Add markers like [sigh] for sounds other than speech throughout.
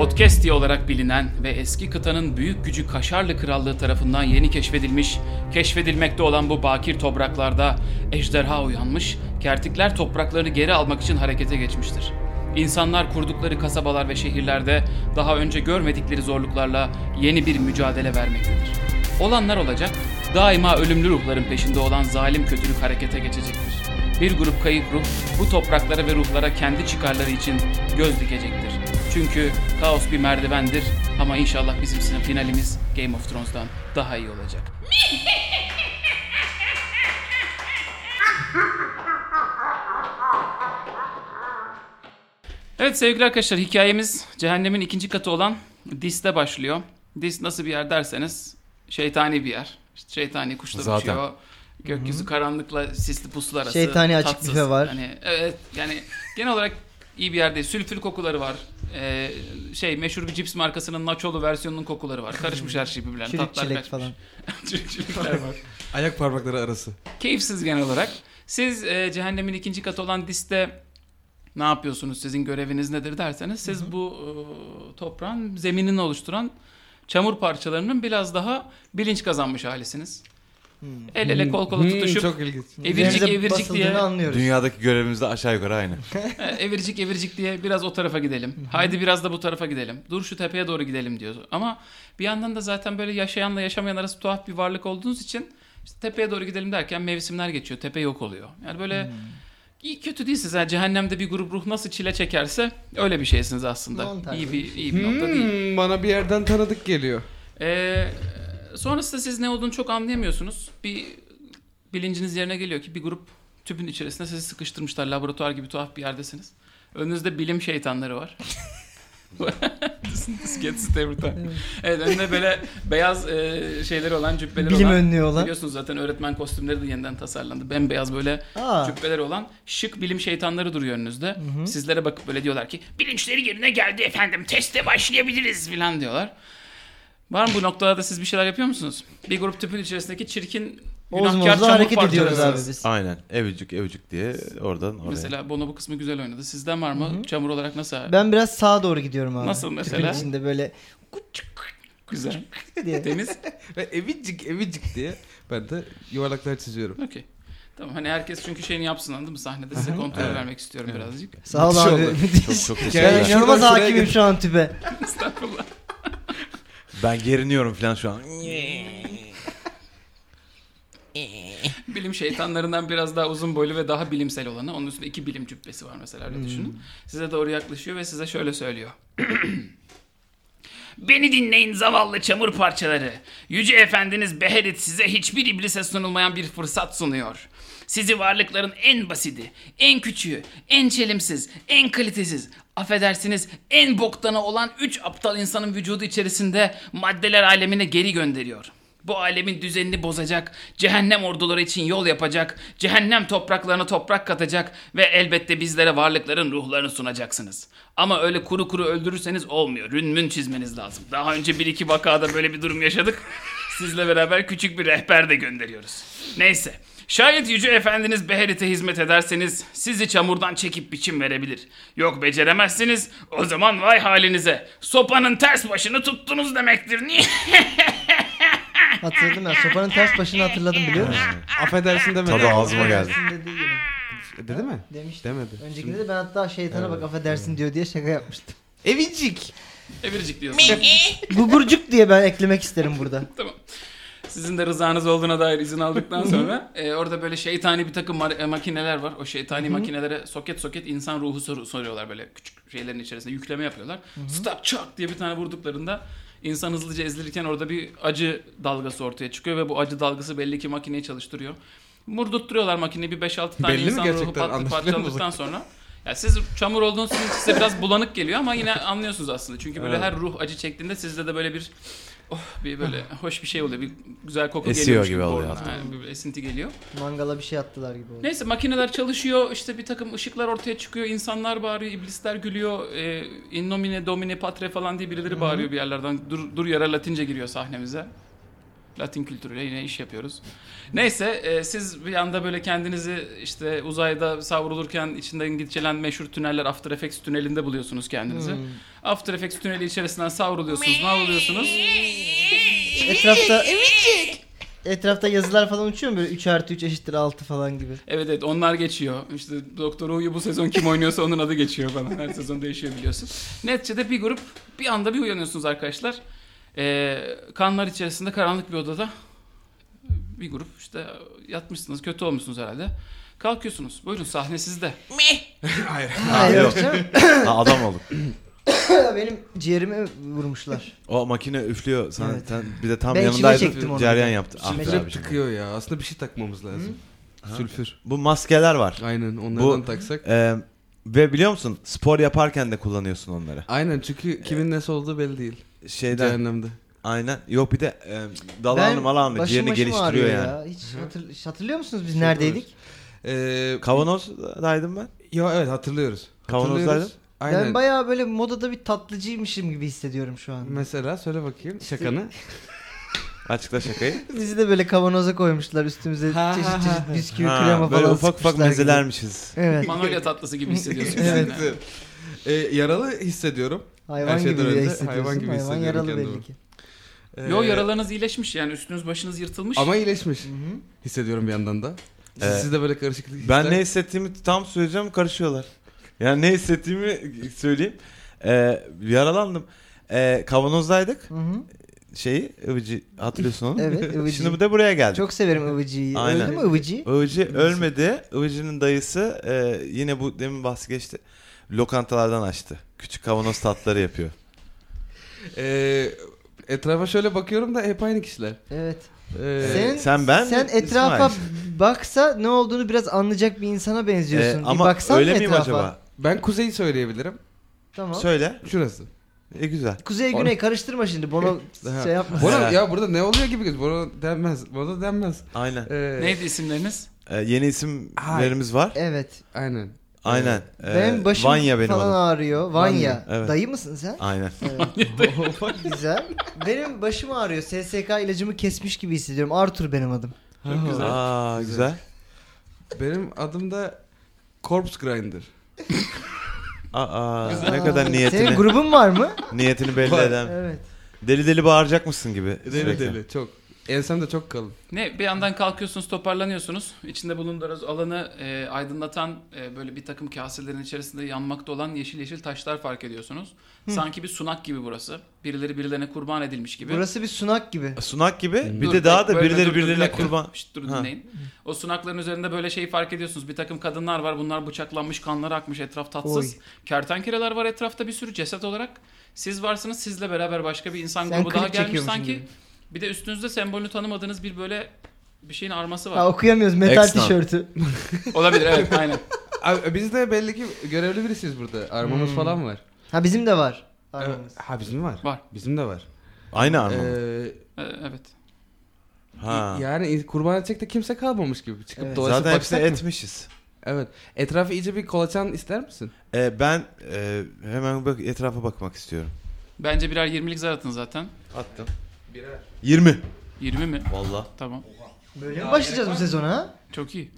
Podcastia olarak bilinen ve eski kıtanın büyük gücü Kaşarlı Krallığı tarafından yeni keşfedilmiş, keşfedilmekte olan bu bakir topraklarda ejderha uyanmış, kertikler topraklarını geri almak için harekete geçmiştir. İnsanlar kurdukları kasabalar ve şehirlerde daha önce görmedikleri zorluklarla yeni bir mücadele vermektedir. Olanlar olacak, daima ölümlü ruhların peşinde olan zalim kötülük harekete geçecektir. Bir grup kayıp ruh bu topraklara ve ruhlara kendi çıkarları için göz dikecektir. Çünkü kaos bir merdivendir ama inşallah bizim sınıf finalimiz Game of Thrones'dan daha iyi olacak. [laughs] Evet sevgili arkadaşlar hikayemiz cehennemin ikinci katı olan Dis'te başlıyor. Dis nasıl bir yer derseniz şeytani bir yer. İşte şeytani kuşlar Zaten. uçuyor. Gökyüzü karanlıkla sisli puslu arası. Şeytani açık tatsız. büfe var. Hani, evet yani genel olarak iyi bir yer değil. Sülfür kokuları var. Ee, şey meşhur bir cips markasının nacholu versiyonunun kokuları var. Karışmış her şey birbirlerine. Çürük Tatlar çilek kaçmış. falan. [laughs] Çürük çilekler var. Ayak parmakları arası. Keyifsiz genel olarak. Siz e, cehennemin ikinci katı olan diste ne yapıyorsunuz? Sizin göreviniz nedir derseniz siz bu e, toprağın zeminini oluşturan çamur parçalarının biraz daha bilinç kazanmış halisiniz. El ele kol kola Hmm, tutuşup çok ilginç. Evircik, Üzerinize evircik diye. anlıyoruz. Dünyadaki görevimiz de aşağı yukarı aynı. [laughs] e, evircik evircik diye biraz o tarafa gidelim. Haydi biraz da bu tarafa gidelim. Dur şu tepeye doğru gidelim diyor. Ama bir yandan da zaten böyle yaşayanla yaşamayan arası tuhaf bir varlık olduğunuz için işte tepeye doğru gidelim derken mevsimler geçiyor. Tepe yok oluyor. Yani böyle iyi kötü değilsiniz. Yani cehennemde bir grup ruh nasıl çile çekerse öyle bir şeysiniz aslında. Mantar İyi bir iyi bir nokta değil. Hmm, bana bir yerden tanıdık geliyor. Ee, sonrasında siz ne olduğunu çok anlayamıyorsunuz. Bir bilinciniz yerine geliyor ki bir grup tüpün içerisinde sizi sıkıştırmışlar. Laboratuvar gibi tuhaf bir yerdesiniz. Önünüzde bilim şeytanları var. This gets it every time. Evet önünde böyle beyaz e, şeyleri olan cübbeleri Bilim olan. önlüğü olan. Biliyorsunuz zaten öğretmen kostümleri de yeniden tasarlandı. Bembeyaz böyle Aa, cübbeleri olan şık bilim şeytanları duruyor önünüzde. Sizlere bakıp böyle diyorlar ki bilinçleri yerine geldi efendim teste başlayabiliriz filan diyorlar. Var mı bu noktalarda siz bir şeyler yapıyor musunuz? Bir grup tüpün içerisindeki çirkin günahkar çamur hareket ediyoruz abi biz. Aynen. Evcik evcik diye oradan oraya. Mesela Bono bu kısmı güzel oynadı. Sizden var mı? Çamur olarak nasıl? Ben biraz sağa doğru gidiyorum abi. Nasıl Tüpün mesela? içinde böyle Güzel. [laughs] diye. Temiz. Ve [laughs] evicik evicik diye ben de yuvarlaklar çiziyorum. Okey. Tamam hani herkes çünkü şeyini yapsın anladın mı? Sahnede size kontrol Evet. vermek istiyorum birazcık. Sağ ol Müthiş abi. [laughs] Çok çok ben teşekkürler. Yani- inanılmaz hakimim şu an tüpe. Estağfurullah. Ben geriniyorum falan şu an. Bilim şeytanlarından biraz daha uzun boylu ve daha bilimsel olanı. Onun üstünde iki bilim cübbesi var mesela öyle düşünün. Size doğru yaklaşıyor ve size şöyle söylüyor. [clears throat] Beni dinleyin zavallı çamur parçaları. Yüce Efendiniz Beherit size hiçbir iblise sunulmayan bir fırsat sunuyor. Sizi varlıkların en basiti, en küçüğü, en çelimsiz, en kalitesiz, affedersiniz en boktanı olan üç aptal insanın vücudu içerisinde maddeler alemine geri gönderiyor. Bu alemin düzenini bozacak, cehennem orduları için yol yapacak, cehennem topraklarına toprak katacak ve elbette bizlere varlıkların ruhlarını sunacaksınız. Ama öyle kuru kuru öldürürseniz olmuyor. Rünmün çizmeniz lazım. Daha önce bir iki vakada böyle bir durum yaşadık. [laughs] Sizle beraber küçük bir rehber de gönderiyoruz. Neyse. Şayet Yüce Efendiniz Beherit'e hizmet ederseniz sizi çamurdan çekip biçim verebilir. Yok beceremezsiniz o zaman vay halinize. Sopanın ters başını tuttunuz demektir. [laughs] Niye? Hatırladım ben. Sopanın ters başını hatırladım biliyor musun? [laughs] Affedersin demedi. Tadı ağzıma geldi. Affedersin dedi mi? Demişti. Demedi. Öncekinde de ben hatta şeytana bak affedersin diyor diye şaka yapmıştım. Evicik. Evircik diyorsun. Gugurcuk diye ben eklemek isterim burada. tamam. Sizin de rızanız olduğuna dair izin aldıktan sonra e, orada böyle şeytani bir takım e, makineler var. O şeytani makinelere soket soket insan ruhu sor- soruyorlar böyle küçük şeylerin içerisinde yükleme yapıyorlar. Stop çak diye bir tane vurduklarında insan hızlıca ezilirken orada bir acı dalgası ortaya çıkıyor ve bu acı dalgası belli ki makineyi çalıştırıyor. Vurdurtturuyorlar makineyi bir 5-6 tane Belli mi insan ruhu gerçekten? pat- Anlaşılıyor mu? parçaladıktan sonra ya siz çamur olduğunuz için size biraz bulanık geliyor ama yine anlıyorsunuz aslında. Çünkü böyle her ruh acı çektiğinde sizde de böyle bir oh bir böyle hoş bir şey oluyor. Bir güzel koku Esiyor geliyormuş gibi oluyor aslında. Yani bir esinti geliyor. Mangala bir şey attılar gibi oldu. Neyse makineler çalışıyor. işte bir takım ışıklar ortaya çıkıyor. insanlar bağırıyor. iblisler gülüyor. E, in nomine domine patre falan diye birileri bağırıyor bir yerlerden. Dur, dur yara latince giriyor sahnemize. Latin kültürüyle yine iş yapıyoruz. Neyse e, siz bir anda böyle kendinizi işte uzayda savrulurken içinden geçilen meşhur tüneller After Effects tünelinde buluyorsunuz kendinizi. Hmm. After Effects tüneli içerisinden savruluyorsunuz, mavruluyorsunuz. Etrafta Etrafta yazılar falan uçuyor mu böyle 3 artı 3 eşittir 6 falan gibi. Evet evet onlar geçiyor. İşte Doktor Who'yu bu sezon kim oynuyorsa onun adı geçiyor falan. Her sezon değişiyor biliyorsun. Neticede bir grup bir anda bir uyanıyorsunuz arkadaşlar. Ee, kanlar içerisinde karanlık bir odada bir grup işte yatmışsınız kötü olmuşsunuz herhalde. Kalkıyorsunuz. Buyurun sahne sizde. [laughs] Hayır. Hayır yok. [laughs] Ha, adam olduk. [coughs] Benim ciğerimi vurmuşlar. O makine üflüyor. Sen, Evet. sen bir de tam Ben içime yanındaydın. çektim onu. Ceryan yaptı. Ah be Sülfür hep abicim. tıkıyor ya. Aslında bir şey takmamız lazım. Sülfür. Bu maskeler var. Aynen onlardan Bu- taksak. Ee, ve biliyor musun spor yaparken de kullanıyorsun onları. Aynen çünkü kimin nesi olduğu belli değil. Şeyden Cehennemde. aynen. Yok bir de e, dalanlı malanlı başım ciğerini başım geliştiriyor yani. Ya. Hiç hatır- hatırlıyor musunuz biz Çok neredeydik? Ee, Kavanozdaydım ben. Ya evet hatırlıyoruz. Kavanozdaydın. Hatırlıyoruz. Aynen. Ben bayağı böyle modada bir tatlıcıymışım gibi hissediyorum şu an. Mesela söyle bakayım şakanı. [laughs] Açıkla şakayı. [laughs] Bizi de böyle kavanoza koymuşlar üstümüze Ha, çeşit ha, çeşit ha. bisküvi, Ha, krema böyle falan ufak ufak sıkmışlar gibi. mezelermişiz. Evet. Manolya tatlısı gibi hissediyorsun. [laughs] Evet. kendini. Ee, yaralı hissediyorum. Hayvan Her gibi şeyden de önce hissediyorsun. hayvan Hayvan, gibi hissediyorum yaralı kendimi. belli ki. Ee, Yo yaralarınız iyileşmiş yani üstünüz başınız yırtılmış. Ama iyileşmiş. Hı hı. Hissediyorum bir yandan da. Siz, Ee, siz de böyle karışıklık Ben hisler- ne hissettiğimi tam söyleyeceğim karışıyorlar. Yani ne hissettiğimi söyleyeyim. Ee, yaralandım. Ee, kavanozdaydık. Hı hı. Şeyi Ivıcı hatırlıyorsun onu. Evet, [laughs] Ivıcı. Şimdi bu da buraya geldi. Çok severim Ivıcı'yı. Aynen. Öldü mü Ivıcı? Ivıcı ölmedi. Ivıcı'nın dayısı e, yine bu demin bahsi geçti. Lokantalardan açtı. Küçük kavanoz tatları yapıyor. Ee, [laughs] etrafa şöyle bakıyorum da hep aynı kişiler. Evet. Ee, Sen, sen ben sen mi? etrafa İsmail. baksa ne olduğunu biraz anlayacak bir insana Ee, benziyorsun. bir ama baksan öyle miyim etrafa? acaba? ben kuzeyi söyleyebilirim. Tamam. Söyle. Şurası. E güzel. Kuzey güney karıştırma şimdi. Bunu [laughs] Ha. şey yapma. Evet. ya burada ne oluyor gibi gözüküyor. Bana denmez. Bana denmez. Aynen. Ee, Neydi isimleriniz? Ee, yeni isimlerimiz var. Evet. Aynen. Aynen. Ee, benim başım Vanya benim falan adım. ağrıyor. Vanya. Vanya, evet. Dayı mısın sen? Aynen. Evet. [laughs] [laughs] Güzel. Benim başım ağrıyor. SSK ilacımı kesmiş gibi hissediyorum. Arthur benim adım. Çok güzel. Aa güzel. Benim adım da Corpse Grinder. Aa Aa, ne kadar niyetini Senin grubun var mı? niyetini belli Var. eden. evet. Deli deli bağıracak mısın gibi. Deli sürekli. deli çok. Ensem de çok kalın. Ne bir yandan kalkıyorsunuz toparlanıyorsunuz. İçinde bulunduğunuz alanı e, aydınlatan e, böyle bir takım kaselerin içerisinde yanmakta olan yeşil yeşil taşlar fark ediyorsunuz. Sanki bir sunak gibi burası. Birileri birilerine kurban edilmiş gibi. Burası bir sunak gibi. Sunak gibi. Bir Dur, de daha da birileri dur, dur, bir birilerine dakika. kurban. Şşt, dur Ha. dinleyin. O sunakların üzerinde böyle şeyi fark ediyorsunuz. Bir takım kadınlar var. Bunlar bıçaklanmış, kanları akmış. Etraf tatsız. Oy. Kertenkeleler var etrafta bir sürü ceset olarak. Siz varsınız. Sizle beraber başka bir insan Sen grubu daha gelmiş sanki. gibi. Bir de üstünüzde sembolünü tanımadığınız bir böyle bir şeyin arması var. Ha, okuyamıyoruz metal Extant. tişörtü. [laughs] Olabilir evet [laughs] aynen. Abi, biz de belli ki görevli birisiyiz burada. Armamız Hmm. falan var. Ha bizim de var. Evet. Armamız. Ha bizim var. Var. Bizim de var. Aynı arma. mı? Ee, Ee, evet. ha. yani kurban edecek de kimse kalmamış gibi. Çıkıp Evet. dolaşıp Zaten hepsini baksak mı? etmişiz. Evet. Etrafı iyice bir kolaçan ister misin? Ee, ben e, hemen bak etrafa bakmak istiyorum. Bence birer 20'lik zar atın zaten. Attım. 20. 20 mi? Valla. Tamam. Böyle mi başlayacağız bu sezona ha? Çok iyi.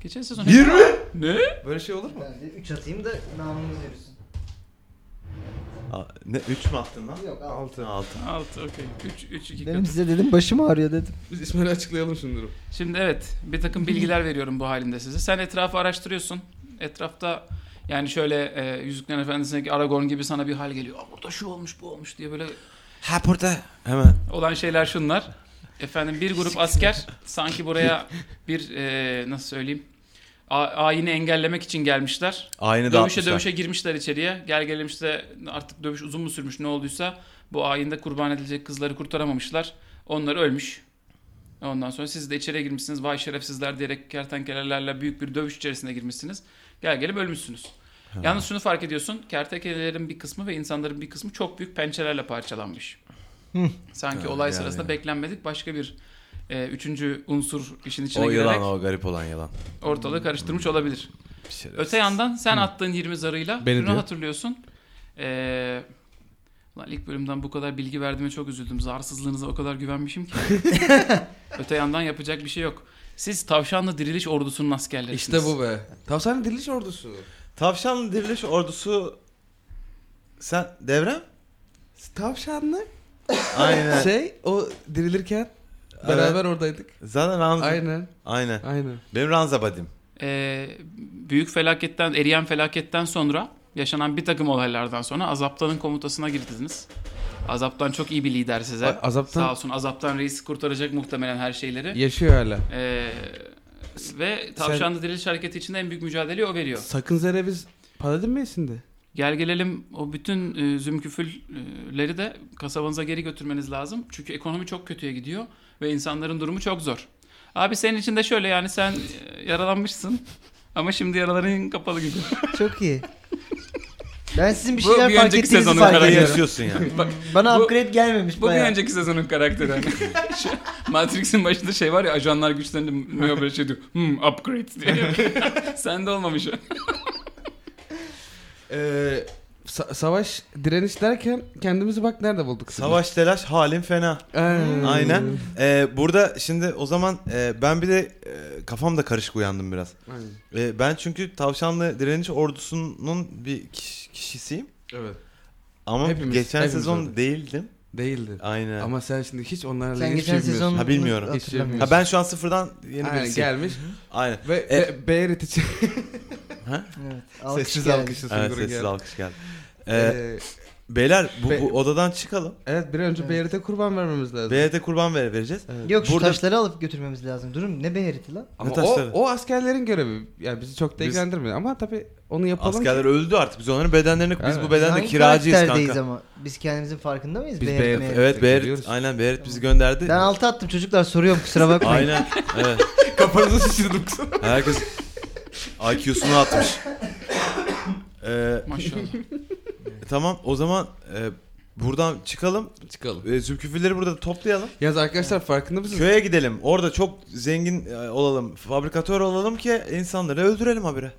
Geçen sezon... 20. Ne? Böyle şey olur mu? Ben de 3 atayım da namımız yürüsün. Aa, ne 3 mü attın lan? Yok al. 6. 6. 6 okey. 3 3 2 Benim size dedim başım ağrıyor dedim. Biz İsmail'e açıklayalım şunu durum. Şimdi evet bir takım bilgiler veriyorum bu halinde size. Sen etrafı araştırıyorsun. Etrafta yani şöyle e, Yüzüklerin Efendisi'ndeki Aragorn gibi sana bir hal geliyor. Aa, burada şu olmuş bu olmuş diye böyle Ha burada. Hemen. olan şeyler şunlar. Efendim bir grup asker sanki buraya bir e, nasıl söyleyeyim a- ayini engellemek için gelmişler. Da Dövüşe dövüşe girmişler içeriye. Gel gelelim işte artık dövüş uzun mu sürmüş ne olduysa bu ayinde kurban edilecek kızları kurtaramamışlar. Onlar ölmüş. Ondan sonra siz de içeriye girmişsiniz. Vay şerefsizler diyerek kertenkelelerle büyük bir dövüş içerisine girmişsiniz. Gel gelip ölmüşsünüz. Yalnız şunu fark ediyorsun. Kertenkelelerin bir kısmı ve insanların bir kısmı çok büyük pençelerle parçalanmış. Sanki Ha, olay yani. sırasında beklenmedik başka bir e, üçüncü unsur işin içine O girerek yılan o garip olan yılan. ortalığı karıştırmış olabilir. Şerefsiz. Öte yandan sen attığın 20 zarıyla Beni şunu diyor. hatırlıyorsun. Ee, Ulan ilk bölümden bu kadar bilgi verdiğime çok üzüldüm. Zarsızlığınıza o kadar güvenmişim ki. [laughs] Öte yandan yapacak bir şey yok. Siz Tavşanlı Diriliş Ordusu'nun askerlerisiniz. İşte bu be. Tavşanlı Diriliş Ordusu. Tavşanlı Diriliş Ordusu sen devrem? Tavşanlı. Aynen. [laughs] Şey o dirilirken beraber oradaydık. Zaten Ranza. Aynen. Aynen. Aynen. Benim Ranza Badim. Ee, büyük felaketten, eriyen felaketten sonra yaşanan bir takım olaylardan sonra Azaptan'ın komutasına girdiniz. Azaptan çok iyi bir lider size. A- Azaptan- Sağ olsun Azaptan reis kurtaracak muhtemelen her şeyleri. Yaşıyor hala. Ee, ve Tavşanlı Diriliş Hareketi içinde en büyük mücadeleyi o veriyor. Sakın zere biz paladin mi esindi? Gel gelelim o bütün e, zümküfülleri de kasabanıza geri götürmeniz lazım. Çünkü ekonomi çok kötüye gidiyor ve insanların durumu çok zor. Abi senin için de şöyle yani sen e, yaralanmışsın ama şimdi yaraların kapalı gibi. Çok iyi. [laughs] Ben sizin bir Bu şeyler bir fark önceki ettiğinizi sezonun fark karakteri. ediyorum. yaşıyorsun yani. Bak, Bana Bu- upgrade gelmemiş bu bir bayağı. önceki sezonun karakteri. [laughs] hani. Matrix'in başında şey var ya ajanlar güçlendi Neo böyle şey diyor. Hmm upgrade diye. [laughs] Sen de olmamış o. Ee, sa- savaş direniş derken kendimizi bak nerede bulduk? Savaş telaş halin fena. Aynen. Aynen. Ee, burada şimdi o zaman e, ben bir de e, kafam da karışık uyandım biraz. Aynen. E, ben çünkü Tavşanlı Direniş Ordusu'nun bir kiş- kişisiyim. Evet. Ama Hepimiz- geçen hepimiz sezon öyle. değildim. Değildi. Aynen. Ama sen şimdi hiç onlarla Sen hiç geçen sezon Ha, bilmiyorum. Hiç hatırlamıyorum. ha ben şu an sıfırdan yeni Aynen birisiyim. gelmiş Aynen. ve E- Beyrit için [laughs] Ha? Evet. Alkış sessiz geldi. Evet sessiz geldi. alkış geldi. Ee, Ee, beyler bu, Be- bu odadan çıkalım. evet bir an önce Evet. Beyrit'e kurban vermemiz lazım. BYD kurban ver, vereceğiz. Evet. Yok şu Burada- taşları alıp götürmemiz lazım. Durun ne beheriti lan? Ama Ne o, taşları? o askerlerin görevi. Yani bizi çok da Biz- ilgilendirmiyor ama tabii onu yapalım. Askerler öldü artık. Biz onların bedenlerini biz Evet. bu bedende Hangi kiracıyız kanka. ama. Biz kendimizin farkında mıyız? Biz Beherit Beherit-? Evet Berit Biliyoruz. aynen Berit bizi gönderdi. Ben altı attım çocuklar soruyorum kusura bakmayın. Aynen. Evet. [laughs] Kafanızı şişirdim. Herkes IQ'sunu atmış. [laughs] Ee, Maşallah. tamam o zaman e, buradan çıkalım. Çıkalım. E, zülküfülleri burada toplayalım. Yalnız arkadaşlar farkında mısınız? Köye gidelim. Orada çok zengin e, olalım. Fabrikatör olalım ki insanları öldürelim habire.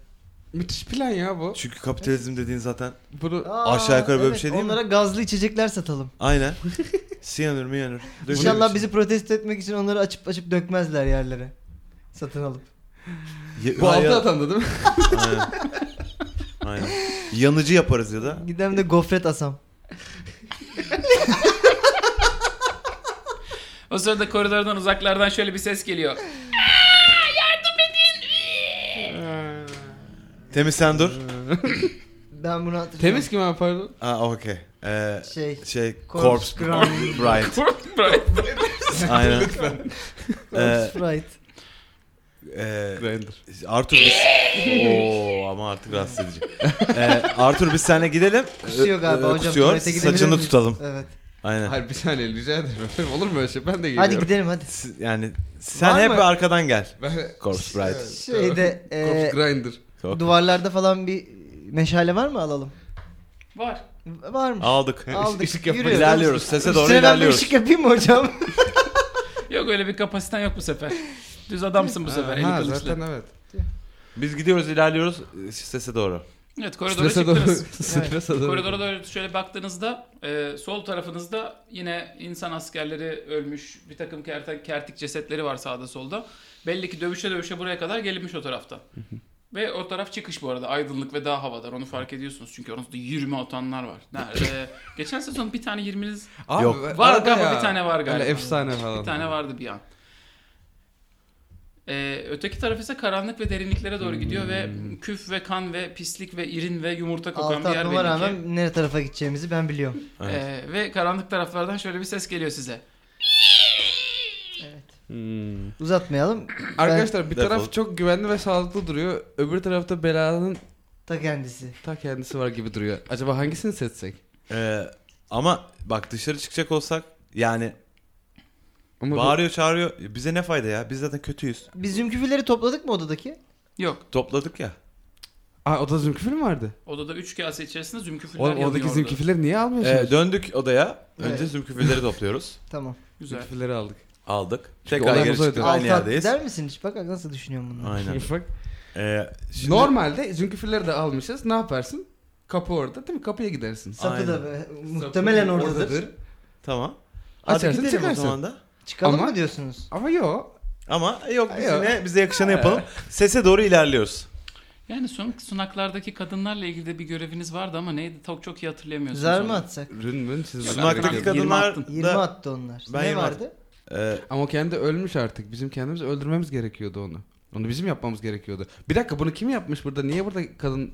Müthiş plan ya bu. Çünkü kapitalizm dediğin zaten Bunu Aa, Aşağı yukarı böyle bir evet, şey değil mi? Onlara gazlı içecekler satalım. aynen. [laughs] Siyanür miyanür. İnşallah bir bizi protesto etmek için onları açıp açıp dökmezler yerlere. Satın alıp. Bu Ya- altı atandı değil mi? Aynen. Aynen. Yanıcı yaparız ya da. Gidem de gofret asam. O sırada koridordan uzaklardan şöyle bir ses geliyor. Temiz sen dur. [laughs] Ben bunu hatırlıyorum. Temiz kim abi pardon? Aa okey. Ee, Şey. şey Corpse Corpse Grind. Bride. Aynen. Corpse Fright. Ee, Grinder. Arthur biz... [laughs] Oo ama artık rahatsız edici. [laughs] Ee, Arthur biz seninle gidelim. Kusuyor galiba Ee, hocam. Kusuyor. tuvalete gidebilir Saçını miyiz? tutalım. Evet. Aynen. Hayır bir saniye rica ederim. efendim. [laughs] Olur mu öyle şey? Ben de geliyorum. Hadi gidelim hadi. S- Yani sen Var hep mı? arkadan gel. Ben... Corpse Bride. Şeyde Corpse e, Grinder. Çok- duvarlarda falan bir meşale var mı alalım? Var. Varmış. Aldık. Aldık. Işık yapmak Yürüyoruz. İlerliyoruz. Sese doğru Üstüne ben bir ilerliyoruz. ışık yapayım mı hocam? Yok öyle bir kapasiten yok bu sefer. Düz adamsın bu sefer. Ha kılıçlı. zaten evet. Biz gidiyoruz ilerliyoruz sese doğru. Evet koridora Strese doğru. çıktınız. Strese doğru. Koridora doğru şöyle baktığınızda e, sol tarafınızda yine insan askerleri ölmüş bir takım kertek, kertik cesetleri var sağda solda. Belli ki dövüşe dövüşe buraya kadar gelinmiş o tarafta. ve o taraf çıkış bu arada aydınlık ve daha havadar onu fark ediyorsunuz çünkü orada 20 atanlar var. Nerede? [laughs] Geçen sezon bir tane 20'niz Abi, Yok. Var arada galiba, ya. bir tane var Öyle galiba. efsane falan. bir tane vardı bir an. Ee, öteki taraf ise karanlık ve derinliklere doğru gidiyor ve küf ve kan ve pislik ve irin ve yumurta kokan Altı bir yer belli ki. rağmen nere tarafa gideceğimizi ben biliyorum. Evet. Ee, ve karanlık taraflardan şöyle bir ses geliyor size. Hmm. Uzatmayalım. Arkadaşlar bir Defol. taraf çok güvenli ve sağlıklı duruyor. Öbür tarafta belanın Ta kendisi. ta kendisi var gibi duruyor. Acaba hangisini seçsek? Ee, ama bak dışarı çıkacak olsak yani Ama bağırıyor çağırıyor. Bize ne fayda ya? Biz zaten kötüyüz. Biz zümküfülleri topladık mı odadaki? Yok. Topladık ya. Aa odada zümküfül mü vardı? Odada 3 kase içerisinde zümküfürler Oğlum yanıyordu. zümküfülleri niye almıyorsunuz? Ee, döndük odaya. Önce Evet. zümküfülleri topluyoruz. [laughs] Tamam. Güzel. Zümküfülleri aldık. Aldık. Tekrar olay geri çıktık. Aynı Altı at yerdeyiz. der misin hiç? Bak nasıl düşünüyorum bunu. Aynen. Bak. Ee, şimdi Normalde zümküfülleri de almışız. Ne yaparsın? Kapı orada değil mi? Kapıya gidersin. Sapı da Aynen. be- muhtemelen Sapı oradadır. Tamam. Hadi Açarsın gidelim o çıkarsın. zaman da. Çıkalım Ama- mı diyorsunuz? Ama yok. Ama yok biz Yok. yine bize yakışanı yapalım. Sese doğru ilerliyoruz. Yani son sunaklardaki kadınlarla ilgili de bir göreviniz vardı ama neydi çok çok iyi hatırlayamıyorsunuz. Zar mı atsak? Rün mün çizmek Sunaktaki kadınlar attın. 20 da attı onlar. Ben ne vardı? e, Ama kendi ölmüş artık. Bizim kendimiz öldürmemiz gerekiyordu onu. Onu bizim yapmamız gerekiyordu. Bir dakika bunu kim yapmış burada? Niye burada kadın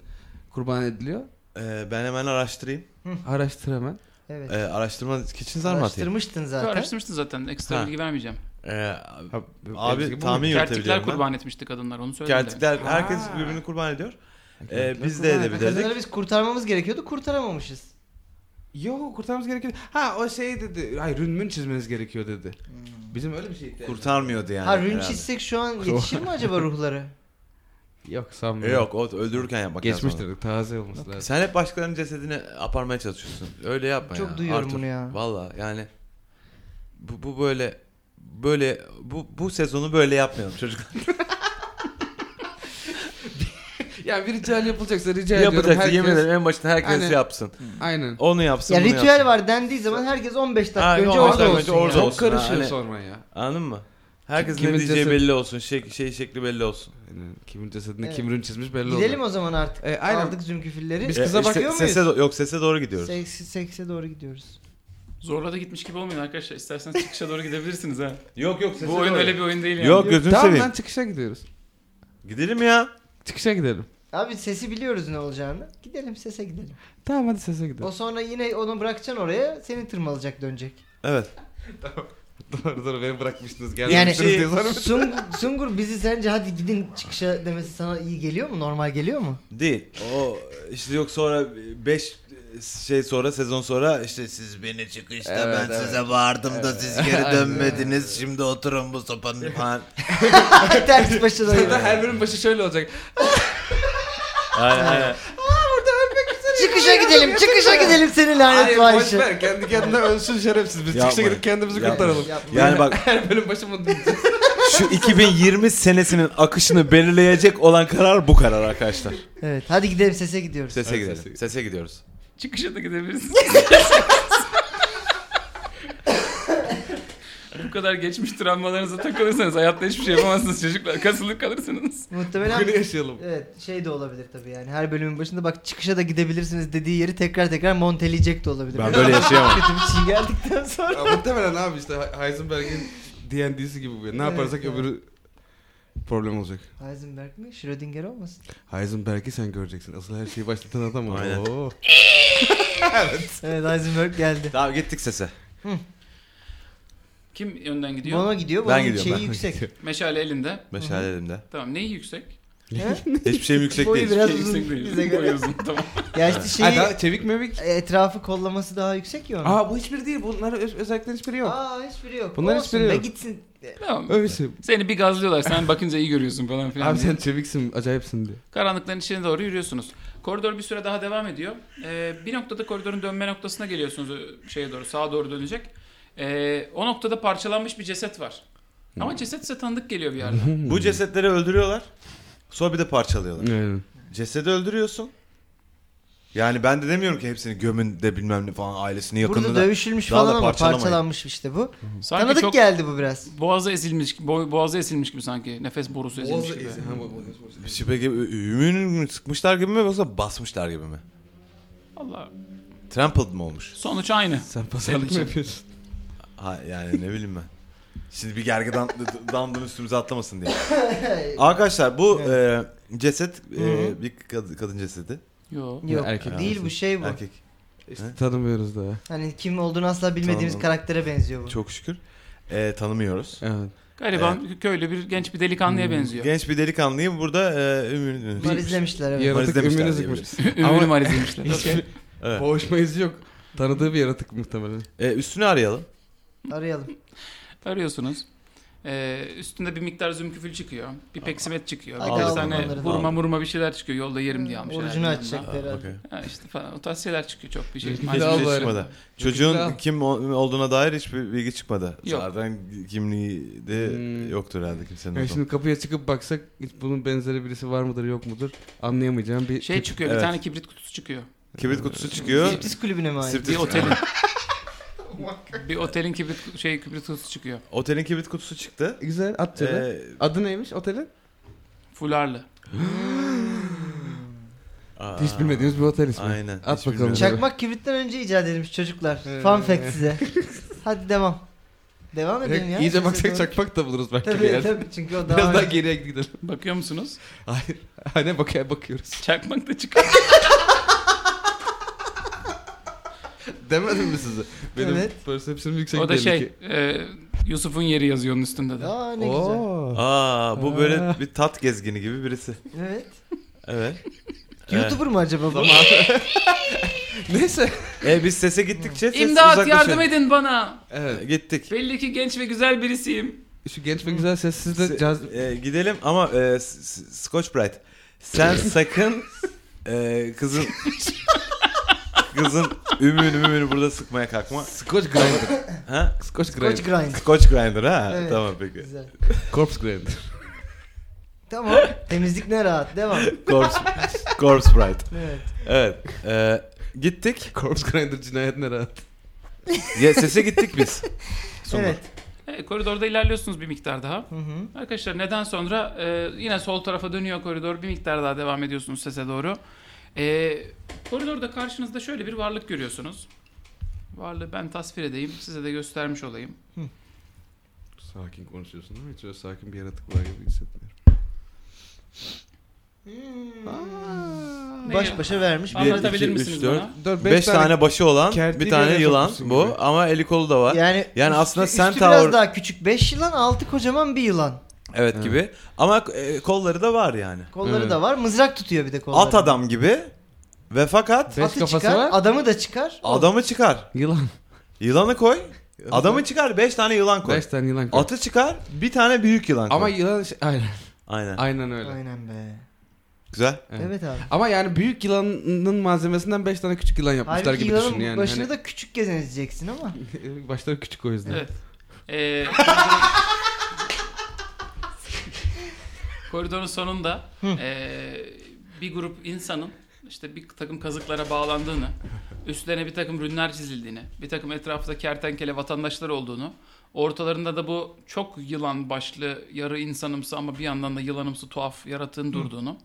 kurban ediliyor? e, ben hemen araştırayım. Araştır hemen. Evet. E, araştırma için zar mı atayım? Araştırmıştın zaten. Araştırmıştın zaten ekstra Ha. bilgi vermeyeceğim. E, Ha, abi tahmin Kertikler yürütebiliyorum ben. kurban etmişti kadınlar onu söylediler. Kertikler herkes Ha. birbirini kurban ediyor. E, Kertikler biz de edebilirdik. Kadınları biz kurtarmamız gerekiyordu kurtaramamışız. Yok kurtarmamız gerekiyor. Ha o şey dedi. Hayır rünmün çizmeniz gerekiyor dedi. Bizim öyle bir şey ihtiyacımız Kurtarmıyordu yani. ha rün herhalde. çizsek şu an [laughs] yetişir mi acaba ruhları? Yok E, sanmıyorum. yok o öldürürken yapmak lazım. Geçmiştir. Taze olması lazım. Sen hep başkalarının cesedini aparmaya çalışıyorsun. Öyle yapma Çok ya. duyuyorum Arthur. bunu ya. Valla yani bu, bu böyle böyle bu bu sezonu böyle yapmayalım çocuklar. [laughs] Ya bir ritüel yapılacaksa rica ediyorum. Yapacaksın herkes- yemin ederim en başında herkes Aynen. yapsın. Aynen. Onu yapsın ya bunu ritüel yapsın. var dendiği zaman herkes 15 dakika Ha, önce 15 orada dakika olsun. önce orada ya. Çok olsun. karışıyor Hani- sonra ya. Anladın mı? Herkesin Kimin ne diyeceği ceset- belli olsun. Şey, şey şekli belli olsun. Aynen. Kimin cesedine Evet. kim rün çizmiş belli Gidelim oldu. o zaman artık. E, aynen. Aldık zümküfülleri. Biz E, kıza işte bakıyor muyuz? sese do- yok sese doğru gidiyoruz. Seksi, sekse doğru gidiyoruz. Zorla da gitmiş gibi olmayın arkadaşlar. İsterseniz çıkışa doğru gidebilirsiniz ha. [laughs] Yok yok sese Bu oyun doğru. öyle bir oyun değil yani. Yok gözünü Tamam seveyim. lan çıkışa gidiyoruz. Gidelim ya. Çıkışa gidelim. Abi sesi biliyoruz ne olacağını. Gidelim sese gidelim. Tamam hadi sese gidelim. O sonra yine onu bırakacaksın oraya. Seni tırmalayacak dönecek. Evet. [laughs] [laughs] doğru doğru beni bırakmıştınız. Yani Gelmişsiniz diye sonra- Sungur, Sungur bizi sence hadi gidin çıkışa demesi sana iyi geliyor mu? Normal geliyor mu? Değil. O işte yok sonra 5 şey sonra sezon sonra işte siz beni çıkışta Evet, ben evet. size bağırdım da siz geri dönmediniz. Şimdi oturun bu sopanın [laughs] falan. Ters başına Sonra her bölüm başı şöyle olacak. aynen aynen. Çıkışa gidelim, çıkışa gidelim seni lanet Hayır var boş işi. ver. Kendi kendine ölsün şerefsiz. Biz Yapma. çıkışa gidip kendimizi Yapma. kurtaralım. Yapma. Yani bak [laughs] Her bölüm başı mı diyeceğiz? şu 2020 senesinin akışını belirleyecek olan karar bu karar arkadaşlar. Evet, hadi gidelim sese gidiyoruz. Sese gidelim. sese- gidiyoruz. Çıkışa da gidebilirsiniz. [laughs] Bu kadar geçmiş travmalarınıza takılırsanız hayatta hiçbir şey yapamazsınız çocuklar. Kasılıp kalırsınız. Muhtemelen Bugünü yaşayalım. Evet şey de olabilir tabii yani her bölümün başında bak çıkışa da gidebilirsiniz dediği yeri tekrar tekrar monteleyecek de olabilir. Ben böyle yaşayamam. Kötü bir şey geldikten sonra. Ya muhtemelen abi işte Heisenberg'in D&D'si gibi bu. ya. Ne Evet yaparsak ya. öbürü problem olacak. Heisenberg mi? Schrödinger olmasın? Heisenberg'i sen göreceksin. Asıl her şeyi başlatan adam o. Aynen. [laughs] Oo. Evet Heisenberg geldi. Tamam gittik sese. Kim önden gidiyor? Bono gidiyor. Ben gidiyorum, şeyi ben yüksek. Meşale elinde. Meşale elimde. Tamam neyi yüksek? [laughs] Hiçbir şeyim yüksek Boyu değil. biraz Şey uzun yüksek değil. bize göre. Boyu uzun tamam. [laughs] Ya işte Ha, şeyi daha çevik mevik. etrafı kollaması daha yüksek ya onun. Aa bu hiçbiri değil. Bunların öz- özelliklerin hiçbiri yok. Aa hiçbiri yok. Bunların Olsun hiçbiri be yok. gitsin. Tamam. Öylesi. Seni bir gazlıyorlar. Sen bakınca iyi görüyorsun falan filan. Abi diye. sen çeviksin, acayipsin diye. Karanlıkların içine doğru yürüyorsunuz. Koridor bir süre daha devam ediyor. Ee, bir noktada koridorun dönme noktasına geliyorsunuz ö- şeye doğru, sağa doğru dönecek. Ee, o noktada parçalanmış bir ceset var. Ama ceset size tanıdık geliyor bir yerden. Bu cesetleri öldürüyorlar. Sonra bir de parçalıyorlar. Aynen. Cesedi öldürüyorsun. Yani ben de demiyorum ki hepsini gömün de bilmem ne falan ailesini yakınını Burada da. dövüşülmüş daha da falan ama parçalamayın. parçalanmış işte bu. Sanki Tanıdık çok geldi bu biraz. boğaza ezilmiş, bo- boğaza ezilmiş gibi sanki. Nefes borusu ezilmiş gibi. Şey peki ümünü sıkmışlar gibi mi yoksa basmışlar gibi mi? Allah. Trampled mı olmuş? Sonuç aynı. Sen pazarlık mı yapıyorsun? Ha yani ne bileyim ben. Şimdi bir gergedan dandın üstümüze atlamasın diye. [laughs] Arkadaşlar bu e, ceset e, bir kad- kadın cesedi. Yok. Yok erkek değil bu şey bu. Erkek. İşte tanımıyoruz daha. Hani kim olduğunu asla bilmediğimiz Tamam. karaktere benziyor bu. Çok şükür. E, tanımıyoruz. Evet. Gariban köylü bir genç bir delikanlıya benziyor. Genç bir delikanlıyı burada e, ümünü... Bunlar izlemişler evet. Yaratık ümünü diyebiliriz. sıkmış. [laughs] Ünlü Ama- numara izlemişler. Hiç Evet. boğuşma izi yok. Tanıdığı bir yaratık muhtemelen. E, üstünü arayalım. Arayalım. Arıyorsunuz. Ee, üstünde bir miktar zümküfül çıkıyor. Bir peksimet çıkıyor. Hadi Birkaç aldım tane onları da. vurma murma bir şeyler çıkıyor. Yolda yerim diye almışlar. Orucunu herhalde açacak yanına. herhalde. Ha işte falan. O tarz şeyler çıkıyor. Çok bir şey. Malzeme al Hiçbir şey çıkmadı. Çocuğun kim o- olduğuna dair hiçbir bilgi çıkmadı. Yok. Zaten kimliği de Hmm. yoktur herhalde kimsenin. o Yani zaman. şimdi kapıya çıkıp baksak hiç bunun benzeri birisi var mıdır yok mudur anlayamayacağım bir Şey tip. çıkıyor. Evet. Bir tane kibrit kutusu çıkıyor. kibrit kutusu çıkıyor. Striptiz kulübüne mi ait? Striptiz- Bir otelin [laughs] bir otelin kibrit şey kibrit kutusu çıkıyor. Otelin kibrit kutusu çıktı. Güzel at. Ee, Adı neymiş otelin? Fularlı. [gasps] aa, Hiç bilmediğimiz bir otel ismi. Aynen. At bakalım. bilmiyorum. Çakmak kibritten önce icat edilmiş çocuklar. Evet. Fun fact size. Hadi devam. Devam edelim ya. İyice baksak çakmak da buluruz belki bir Tabii yerde. tabii çünkü o daha... Biraz daha geriye gidelim. Bakıyor musunuz? Hayır. [laughs] Hani bak bakıyoruz. Çakmak da çıkıyor. [laughs] [laughs] Demedim mi size? Benim Evet. perception'ım yüksek o da şey ki. e, Yusuf'un yeri yazıyor onun üstünde de. Aa ne güzel. Oo. Aa bu böyle Aa. bir tat gezgini gibi birisi. Evet. Evet. [laughs] YouTuber mu acaba bu? [laughs] Neyse. E biz sese gittikçe ses İmdat uzaklaşıyor. yardım edin bana. Evet. Gittik. Belli ki genç ve güzel birisiyim. Şu genç ve güzel sessiz de Se- caz... e, gidelim ama e, Scotch Brite. Sen sakın e, kızın kızın ümüğünü mümüğünü burada sıkmaya kalkma. Scotch Grinder. Ha? Scotch Scotch Grinder. grind. Scotch Grinder ha? Evet. Tamam peki. Güzel. Corpse Grinder. Tamam. Temizlik ne rahat. Devam. Corpse, Corpse Brite. Evet. Evet. e, gittik. Corpse Grinder cinayet ne rahat. Ya, sese gittik biz. Sonra. Evet. E, koridorda ilerliyorsunuz bir miktar daha. Hı hı. Arkadaşlar neden sonra e, yine sol tarafa dönüyor koridor bir miktar daha devam ediyorsunuz sese doğru. E, koridorda karşınızda şöyle bir varlık görüyorsunuz. Varlığı ben tasvir edeyim size de göstermiş olayım. Sakin konuşuyorsun ama hiç öyle sakin bir yaratık var gibi hissetmiyorum. Ne Baş başa vermiş. Bir, Anlatabilir iki, üç, misiniz dört. bana? 4 5 tane, başı olan bir tane yılan bu gibi. ama eli kolu da var. Yani, Yani üstü- aslında üstü Centaur- biraz daha küçük. 5 yılan, 6 kocaman bir yılan. Evet, Evet. gibi. Ama e, kolları da var yani. Kolları Evet. da var. Mızrak tutuyor bir de kolları. At adam gibi ve fakat Beş Atı çıkar, var. adamı da çıkar. adamı çıkar. Yılan. Yılanı koy. Adamı çıkar 5 tane yılan koy. 5 tane yılan koy. Atı çıkar bir tane büyük yılan koy. Ama yılan aynen. Aynen. Aynen öyle. Aynen be. Güzel. Evet. Evet, abi. Ama yani büyük yılanın malzemesinden 5 tane küçük yılan yapmışlar Halbuki gibi düşün yani. başını Hani- da küçük gezeneceksin ama. [laughs] Başları küçük o yüzden. Evet. E, [laughs] koridorun sonunda e, bir grup insanın işte bir takım kazıklara bağlandığını, üstlerine bir takım rünler çizildiğini, bir takım etrafta kertenkele vatandaşlar olduğunu, ortalarında da bu çok yılan başlı, yarı insanımsı ama bir yandan da yılanımsı tuhaf yaratığın durduğunu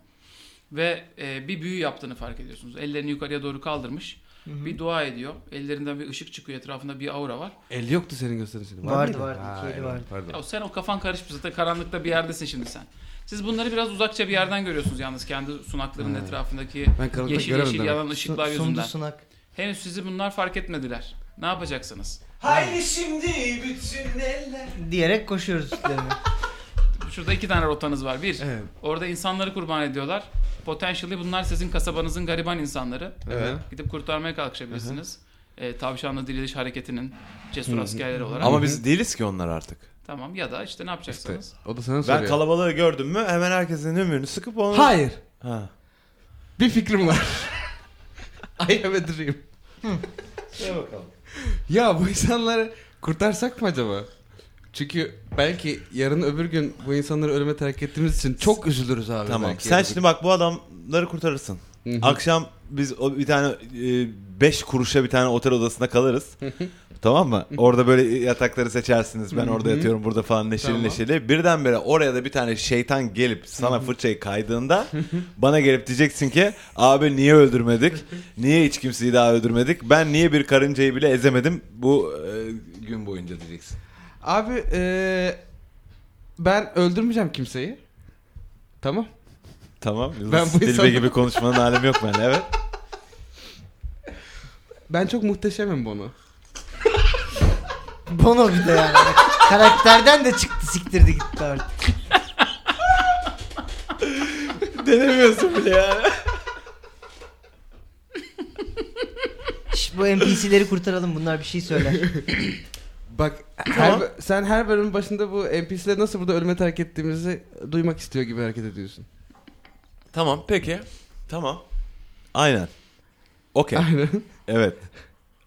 ve e, bir büyü yaptığını fark ediyorsunuz. Ellerini yukarıya doğru kaldırmış, bir dua ediyor. Ellerinden bir ışık çıkıyor, etrafında bir aura var. El yoktu senin gösterişinde. Vardı, mıydı? vardı. Ha, İki eli vardı. Pardon. Ya sen o kafan karışmış zaten karanlıkta bir yerdesin şimdi sen. Siz bunları biraz uzakça bir yerden görüyorsunuz yalnız kendi sunaklarının Ha. etrafındaki Ben yeşil yeşil demek. yanan ışıklar Su- yüzünden. sunak. Henüz sizi bunlar fark etmediler. Ne yapacaksınız? Haydi şimdi bütün eller. Diyerek koşuyoruz üstlerine. [laughs] Şurada iki tane rotanız var. Bir, Evet. orada insanları kurban ediyorlar. Potentially bunlar sizin kasabanızın gariban insanları. Evet. Gidip kurtarmaya kalkışabilirsiniz. E, tavşanlı diriliş hareketinin cesur askerleri olarak. Ama biz değiliz ki onlar artık. Tamam ya da işte ne İşte, yapacaksınız? o da sana Ben soruyor. kalabalığı gördüm mü hemen herkesin ümüğünü sıkıp onu... Hayır. Ha. Bir fikrim var. [laughs] I have a dream. Söyle bakalım. Ya bu insanları kurtarsak mı acaba? Çünkü belki yarın öbür gün bu insanları ölüme terk ettiğimiz için çok üzülürüz abi. Tamam. belki Sen yarın. şimdi bak bu adamları kurtarırsın. Hı hı. Akşam biz o bir tane 5 kuruşa bir tane otel odasında kalırız. tamam mı? Orada böyle yatakları seçersiniz. Ben orada Hı hı. yatıyorum burada falan neşeli Tamam. neşeli. Birdenbire oraya da bir tane şeytan gelip sana fırçayı kaydığında bana gelip diyeceksin ki abi niye öldürmedik? Niye hiç kimseyi daha öldürmedik? Ben niye bir karıncayı bile ezemedim bu e, gün boyunca diyeceksin. Abi eee, ben öldürmeyeceğim kimseyi. Tamam. Tamam. [laughs] Ben bu insanı- gibi konuşmanın alemi yok ben. Evet. Ben çok muhteşemim bunu. [laughs] Bono bir de yani. Karakterden de çıktı siktirdi gitti artık. [laughs] Denemiyorsun bile yani. Şş, bu NPC'leri kurtaralım bunlar bir şey söyler. Bak her, sen her bölümün başında bu NPC'leri nasıl burada ölüme terk ettiğimizi duymak istiyor gibi hareket ediyorsun. Tamam peki. Tamam. Aynen. Okey. Aynen. Evet.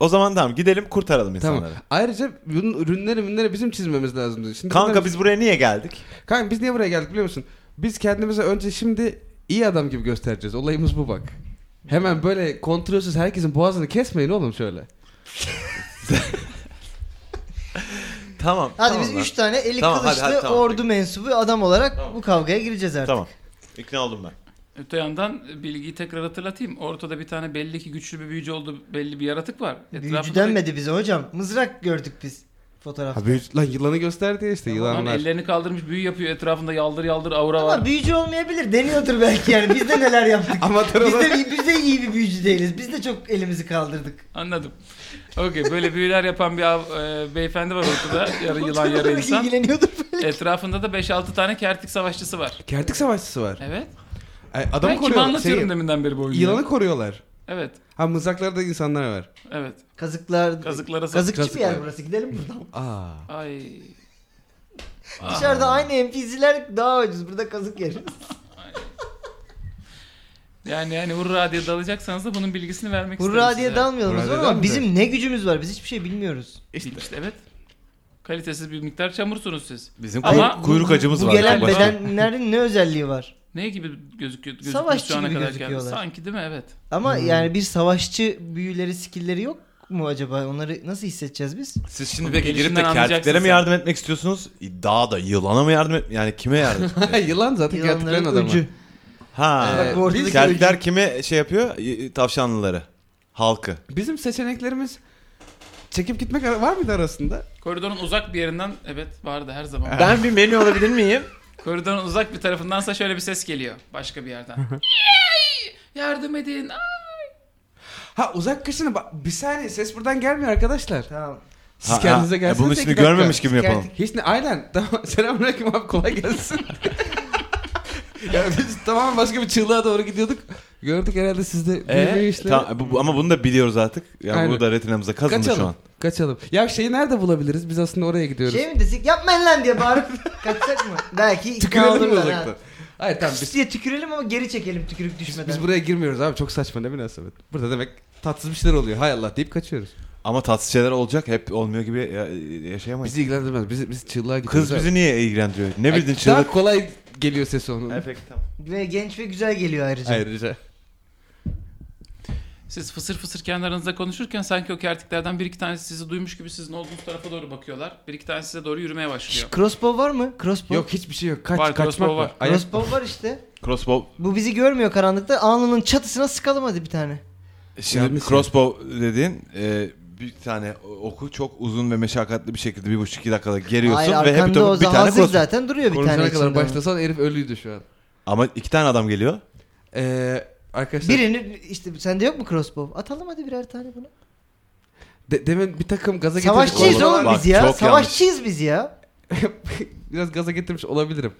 O zaman tamam gidelim kurtaralım tamam. insanları. Ayrıca bunun ürünleri ürünleri bizim çizmemiz lazımdı. Şimdi Kanka bunlar- biz buraya niye geldik? Kanka biz niye buraya geldik biliyor musun? Biz kendimize önce şimdi iyi adam gibi göstereceğiz. Olayımız bu bak. Hemen böyle kontrolsüz herkesin boğazını kesmeyin oğlum şöyle. [laughs] Tamam. Hadi tamam biz lan. 3 tane eli Tamam, hadi, kılıçlı hadi, tamam, ordu peki. mensubu adam olarak bu kavgaya gireceğiz artık. Tamam. İkna oldum ben. Öte yandan bilgiyi tekrar hatırlatayım. Ortada bir tane belli ki güçlü bir büyücü olduğu belli bir yaratık var. Büyücü Etrafında denmedi bize hocam. Mızrak gördük biz fotoğrafta. Ha büyü- lan yılanı gösterdi ya işte Lan yılanlar. ellerini kaldırmış büyü yapıyor. Etrafında yaldır yaldır aura var. Ama büyücü olmayabilir. Deniyordur belki yani. Biz de neler yaptık. [laughs] Amatör biz de, biz de iyi bir büyücü değiliz. Biz de çok elimizi kaldırdık. Anladım. Okey böyle büyüler yapan bir av- e, beyefendi var ortada. Yarı yılan yarı insan. İlgileniyordur böyle. Etrafında da 5-6 tane kertik savaşçısı var. Kertik savaşçısı var. Evet. Ay, Adamı ben kime koruyorlar. anlatıyorum Şey, deminden beri bu oyunu. yılanı koruyorlar. Evet. Ha mızraklarda insanlar var. Evet. Kazıklar. Kazıklara Kazıkçı bir Kazıklar. yer burası. Gidelim buradan. Aa. Ay. Dışarıda aynı NPC'ler daha ucuz. Burada kazık yeriz. Yani yani hurra diye dalacaksanız da bunun bilgisini vermek Hurra isterim diye size. dalmayalım o Hurra zaman ama bizim ne gücümüz var? Biz hiçbir şey bilmiyoruz. İşte, işte evet. Kalitesiz bir miktar çamursunuz siz. Bizim Ama kuyruk- kuyruk acımız bu var. gelen Başka. bedenlerin ne özelliği var? Ne gibi gözüküyor, gözüküyor Savaşçı şu ana gibi kadar gözüküyorlar. Sanki değil mi? Evet. Ama Hmm. yani bir savaşçı büyüleri, skillleri yok mu acaba? Onları nasıl hissedeceğiz biz? Siz şimdi peki girip de kertiklere mi yardım etmek istiyorsunuz? Daha da yılana mı yardım et? Yani kime yardım [laughs] etmek? Yılan zaten kertiklerin adamı. öcü. ha. Ee, öcü. kime şey yapıyor? Tavşanlıları. Halkı. Bizim seçeneklerimiz çekip gitmek var mıydı arasında? Koridorun uzak bir yerinden evet vardı her zaman. Ben bir menü olabilir miyim? [laughs] Koridorun uzak bir tarafındansa şöyle bir ses geliyor başka bir yerden. Yay! Yardım edin. Ha uzak kışını bak bir saniye ses buradan gelmiyor arkadaşlar. Tamam. Siz Ha, kendinize ha, gelsenize Bunu iki şimdi görmemiş gibi mi yapalım. Hiç ne aynen [laughs] tamam selamünaleyküm abi kolay gelsin. [laughs] ya biz tamam başka bir çığlığa doğru gidiyorduk. Gördük herhalde sizde Ee, büyüme işleri. tamam, bu- ama bunu da biliyoruz artık. Yani Aynen. bu da retinamıza kazındı Kaçalım. şu an. Kaçalım. Ya şeyi nerede bulabiliriz? Biz aslında oraya gidiyoruz. Şey mi desek yapmayın lan diye bağırıp [laughs] kaçacak mı? Belki ikna olurlar ha. Hayır tamam biz, diye tükürelim ama geri çekelim tükürük düşmeden. biz buraya girmiyoruz abi çok saçma ne münasebet. Burada demek tatsız bir şeyler oluyor. Hay Allah deyip kaçıyoruz. Ama tatsız şeyler olacak. Hep olmuyor gibi ya- yaşayamayız. Bizi ilgilendirmez. Biz, biz çığlığa gidiyoruz. Kız bizi niye ilgilendiriyor? Ne bildin Ay, Daha çığlık? kolay geliyor sesi onun. Peki, tamam. Ve genç ve güzel geliyor ayrıca. Ayrıca. Siz fısır fısır kendi aranızda konuşurken sanki o kertiklerden bir iki tanesi sizi duymuş gibi sizin olduğunuz tarafa doğru bakıyorlar. Bir iki tanesi size doğru yürümeye başlıyor. crossbow var mı? Crossbow. Yok hiçbir şey yok. Kaç, Var, kaçmak crossbow var. var. Crossbow var işte. Crossbow. Bu bizi görmüyor karanlıkta. Alnının çatısına sıkalım hadi bir tane. Şimdi Yani- crossbow dediğin e, bir tane oku çok uzun ve meşakkatli bir şekilde bir buçuk iki dakikada geriyorsun Hayır ve hep o bir tane crossbow. zaten duruyor bir Konuşana tane kadar içinde. başlasan herif ölüydü şu an. Ama iki tane adam geliyor. Ee, arkadaşlar Birini işte sende yok mu crossbow? Atalım hadi birer tane bunu. de- demin bir takım gaza getirmiş Savaşçıyız Oğlum, oğlum bak, biz ya. çok Savaşçıyız biz ya. [laughs] Biraz gaza getirmiş olabilirim.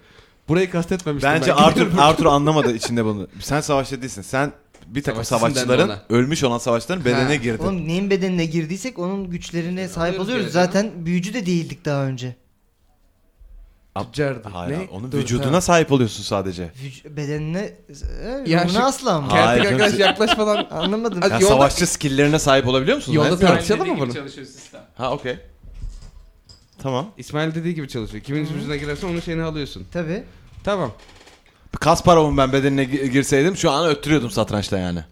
Burayı kastetmemiştim Bence ben. [laughs] Arthur Arthur anlamadı içinde bunu. Sen savaşçı değilsin. Sen bir takım Savaşçısın savaşçıların ölmüş olan savaşçıların bedenine Ha. girdin. Oğlum neyin bedenine girdiysek onun güçlerine sahip alıyoruz oluyoruz. Zaten büyücü de değildik daha önce. Tüccardı. Hayır, Ne? onun Dur, vücuduna ha. sahip oluyorsun sadece. Vüc- bedenine e, Ya ruhuna asla ama. Hayır, Kertik arkadaş yaklaşmadan [laughs] Anlamadım. Ya yolda- savaşçı skill'lerine sahip olabiliyor musun? Yolda Tartışalım mı bunu? çalışıyor sistem. Ha okey. Tamam. İsmail dediği gibi çalışıyor. Kimin vücuduna girersen onun şeyini alıyorsun. Tabii. Tamam. Kasparov'un ben bedenine gi- girseydim şu an öttürüyordum satrançta yani.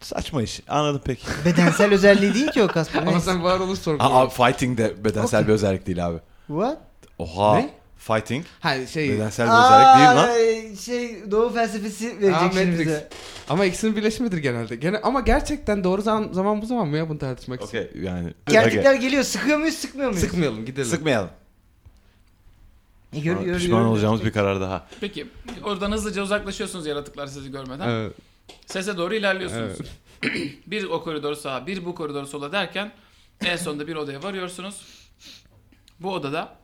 Saçma iş. Anladım peki. [laughs] Bedensel özelliği değil ki o Kasper. Ama sen varoluş sorguluyorsun. abi fighting de bedensel bir özellik değil abi. What? Oha. Ne? Fighting Ha şey bedensel bir özellik değil lan. Şey doğu felsefesi Aa, verecek şimdi bize. ama ikisinin birleşimidir genelde. Gene ama gerçekten doğru zaman zaman bu zaman mı ya bunu tartışmak için? Okey yani. Gerçekler geliyor. Sıkıyor muyuz sıkmıyor muyuz? Sıkmayalım gidelim. Sıkmayalım. E, gör, gör, Pişman gör- olacağımız bir karar daha. Peki oradan hızlıca uzaklaşıyorsunuz yaratıklar sizi görmeden. Evet. Sese doğru ilerliyorsunuz. [laughs] bir o koridor sağa, bir bu koridor sola derken en sonunda bir odaya varıyorsunuz. Bu odada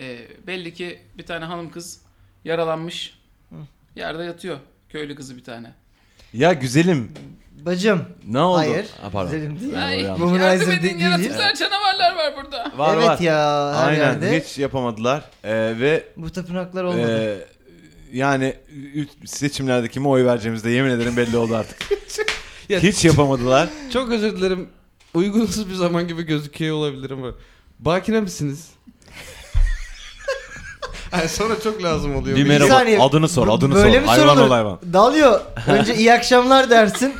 e, belli ki bir tane hanım kız yaralanmış. Yerde yatıyor. Köylü kızı bir tane. Ya güzelim Bacım. ne oldu? Hayır. Ha, pardon. Güzelim değil. Ay, yardım edin değil. yaratıklar canavarlar var burada. Var evet var. ya her Aynen yerde. hiç yapamadılar. Ee, ve Bu tapınaklar olmadı. e, yani seçimlerde kime oy vereceğimizde yemin ederim belli oldu artık. [laughs] Ya- hiç yapamadılar. Çok özür dilerim. Uygunsuz bir zaman gibi gözüküyor olabilir ama. Bakire misiniz? [laughs] Yani sonra çok lazım oluyor. Bir Bir merhaba saniye. adını sor Bu- adını böyle sor. mi Hayvan sorulur? ol hayvan. Dalıyor. [laughs] Önce iyi akşamlar dersin.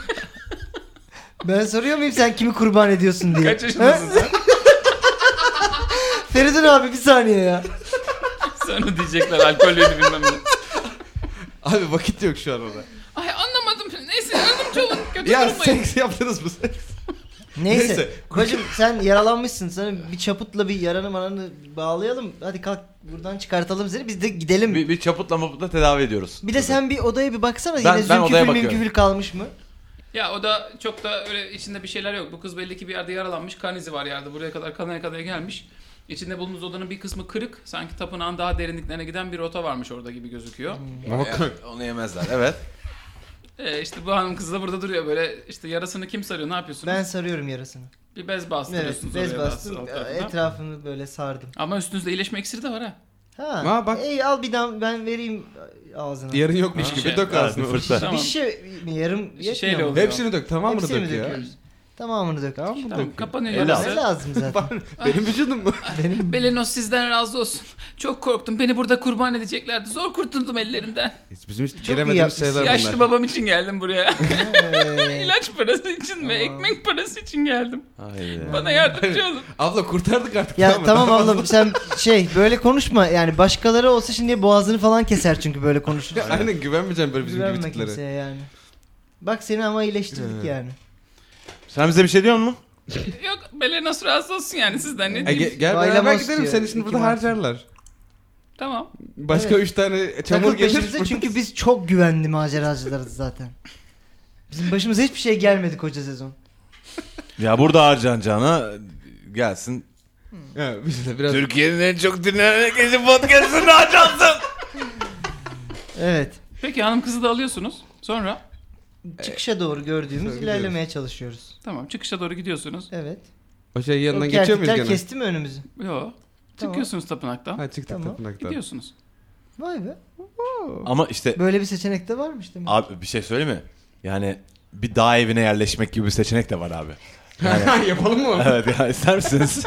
Ben soruyor muyum sen kimi kurban ediyorsun diye? Kaç yaşındasın sen? [laughs] Feridun abi bir saniye ya. Sonra diyecekler alkollüydü bilmem ne. Abi vakit yok şu an orada. Ay anlamadım. Neyse yardımcı olun. Kötü Ya durmayın. seks yaptınız mı seks? Neyse. Neyse. Bacım sen yaralanmışsın. Sana bir çaputla bir yaranı mananı bağlayalım. Hadi kalk buradan çıkartalım seni. Biz de gidelim. Bir, bir çaputla maputla tedavi ediyoruz. Bir de sen bir odaya bir baksana. Ben- Yine ben zümküfül odaya bakıyorum. mümküfül kalmış mı? Ya o da çok da öyle içinde bir şeyler yok. Bu kız belli ki bir yerde yaralanmış. Kan izi var yerde. Buraya kadar kanaya kadar gelmiş. İçinde bulunduğumuz odanın bir kısmı kırık. Sanki tapınağın daha derinliklerine giden bir rota varmış orada gibi gözüküyor. Onu yemezler. Evet. Ee, işte bu hanım kız da burada duruyor böyle işte yarasını kim sarıyor ne yapıyorsunuz? Ben sarıyorum yarasını. Bir bez Evet bastırıyorsunuz bez oraya bastım. tarafına. Etrafını böyle sardım. Ama üstünüzde iyileşme iksiri de var ha. Ha, Ha, bak. Ey al bir dam ben vereyim ağzına. yarın yokmuş Ha, gibi şey, dök ağzına. bir fırsat. Tamam. Bir şey mi yarım yetmiyor mu? oluyor. Hepsini dök dök ya. döküyoruz? Tamamını dök. Tamam mı Tamam dök? kapanıyor El Ne lazım zaten? Benim vücudum mu? [laughs] Benim Belenos sizden razı olsun. Çok korktum. Beni burada kurban edeceklerdi. Zor kurtuldum ellerinden. Hiç bizim hiç giremediğimiz şeyler Yaşlı bunlar. babam için geldim buraya. [laughs] İlaç parası için ve ekmek parası için geldim. Haydi. Bana yardımcı olun. [laughs] Abla kurtardık artık. ya mı? tamam Daha ablam sen şey böyle konuşma yani başkaları olsa şimdi boğazını falan keser çünkü böyle konuşursa. fazla- Aynen güvenmeyeceğim böyle bizim gibi Güvenme tiplere. kimseye yani. Bak seni ama iyileştirdik Ee. yani. Sen bize bir şey diyor musun? [laughs] Yok Belenos razı olsun yani sizden ne E, diyeyim. ge- gel Baylamos beraber gidelim diyor, seni şimdi iki burada Mart. harcarlar. Tamam. Başka Evet. üç tane çamur Takıl gelir. peşimize [laughs] çünkü biz çok güvenli maceracılarız zaten. Bizim başımıza hiçbir şey gelmedi koca sezon. [laughs] Ya burada harcanacağına gelsin. Ha, biz de biraz Türkiye'nin en çok dinlenen gezi podcastını harcansın. Evet. Peki hanım kızı da alıyorsunuz. Sonra Çıkışa doğru gördüğümüz Sonra ilerlemeye çalışıyoruz. tamam çıkışa doğru gidiyorsunuz. Evet. o şey yanından O geçiyor muyuz gene? kesti mi önümüzü? Yo. Çıkıyorsunuz tapınaktan. Ha çıktık Tamam. tapınaktan. Gidiyorsunuz. Vay be. Ama işte Böyle bir seçenek de varmış demek. abi bir şey söyleyeyim mi? Yani bir dağ evine yerleşmek gibi bir seçenek de var abi. Yani, [laughs] Yapalım mı? evet ya ister misiniz?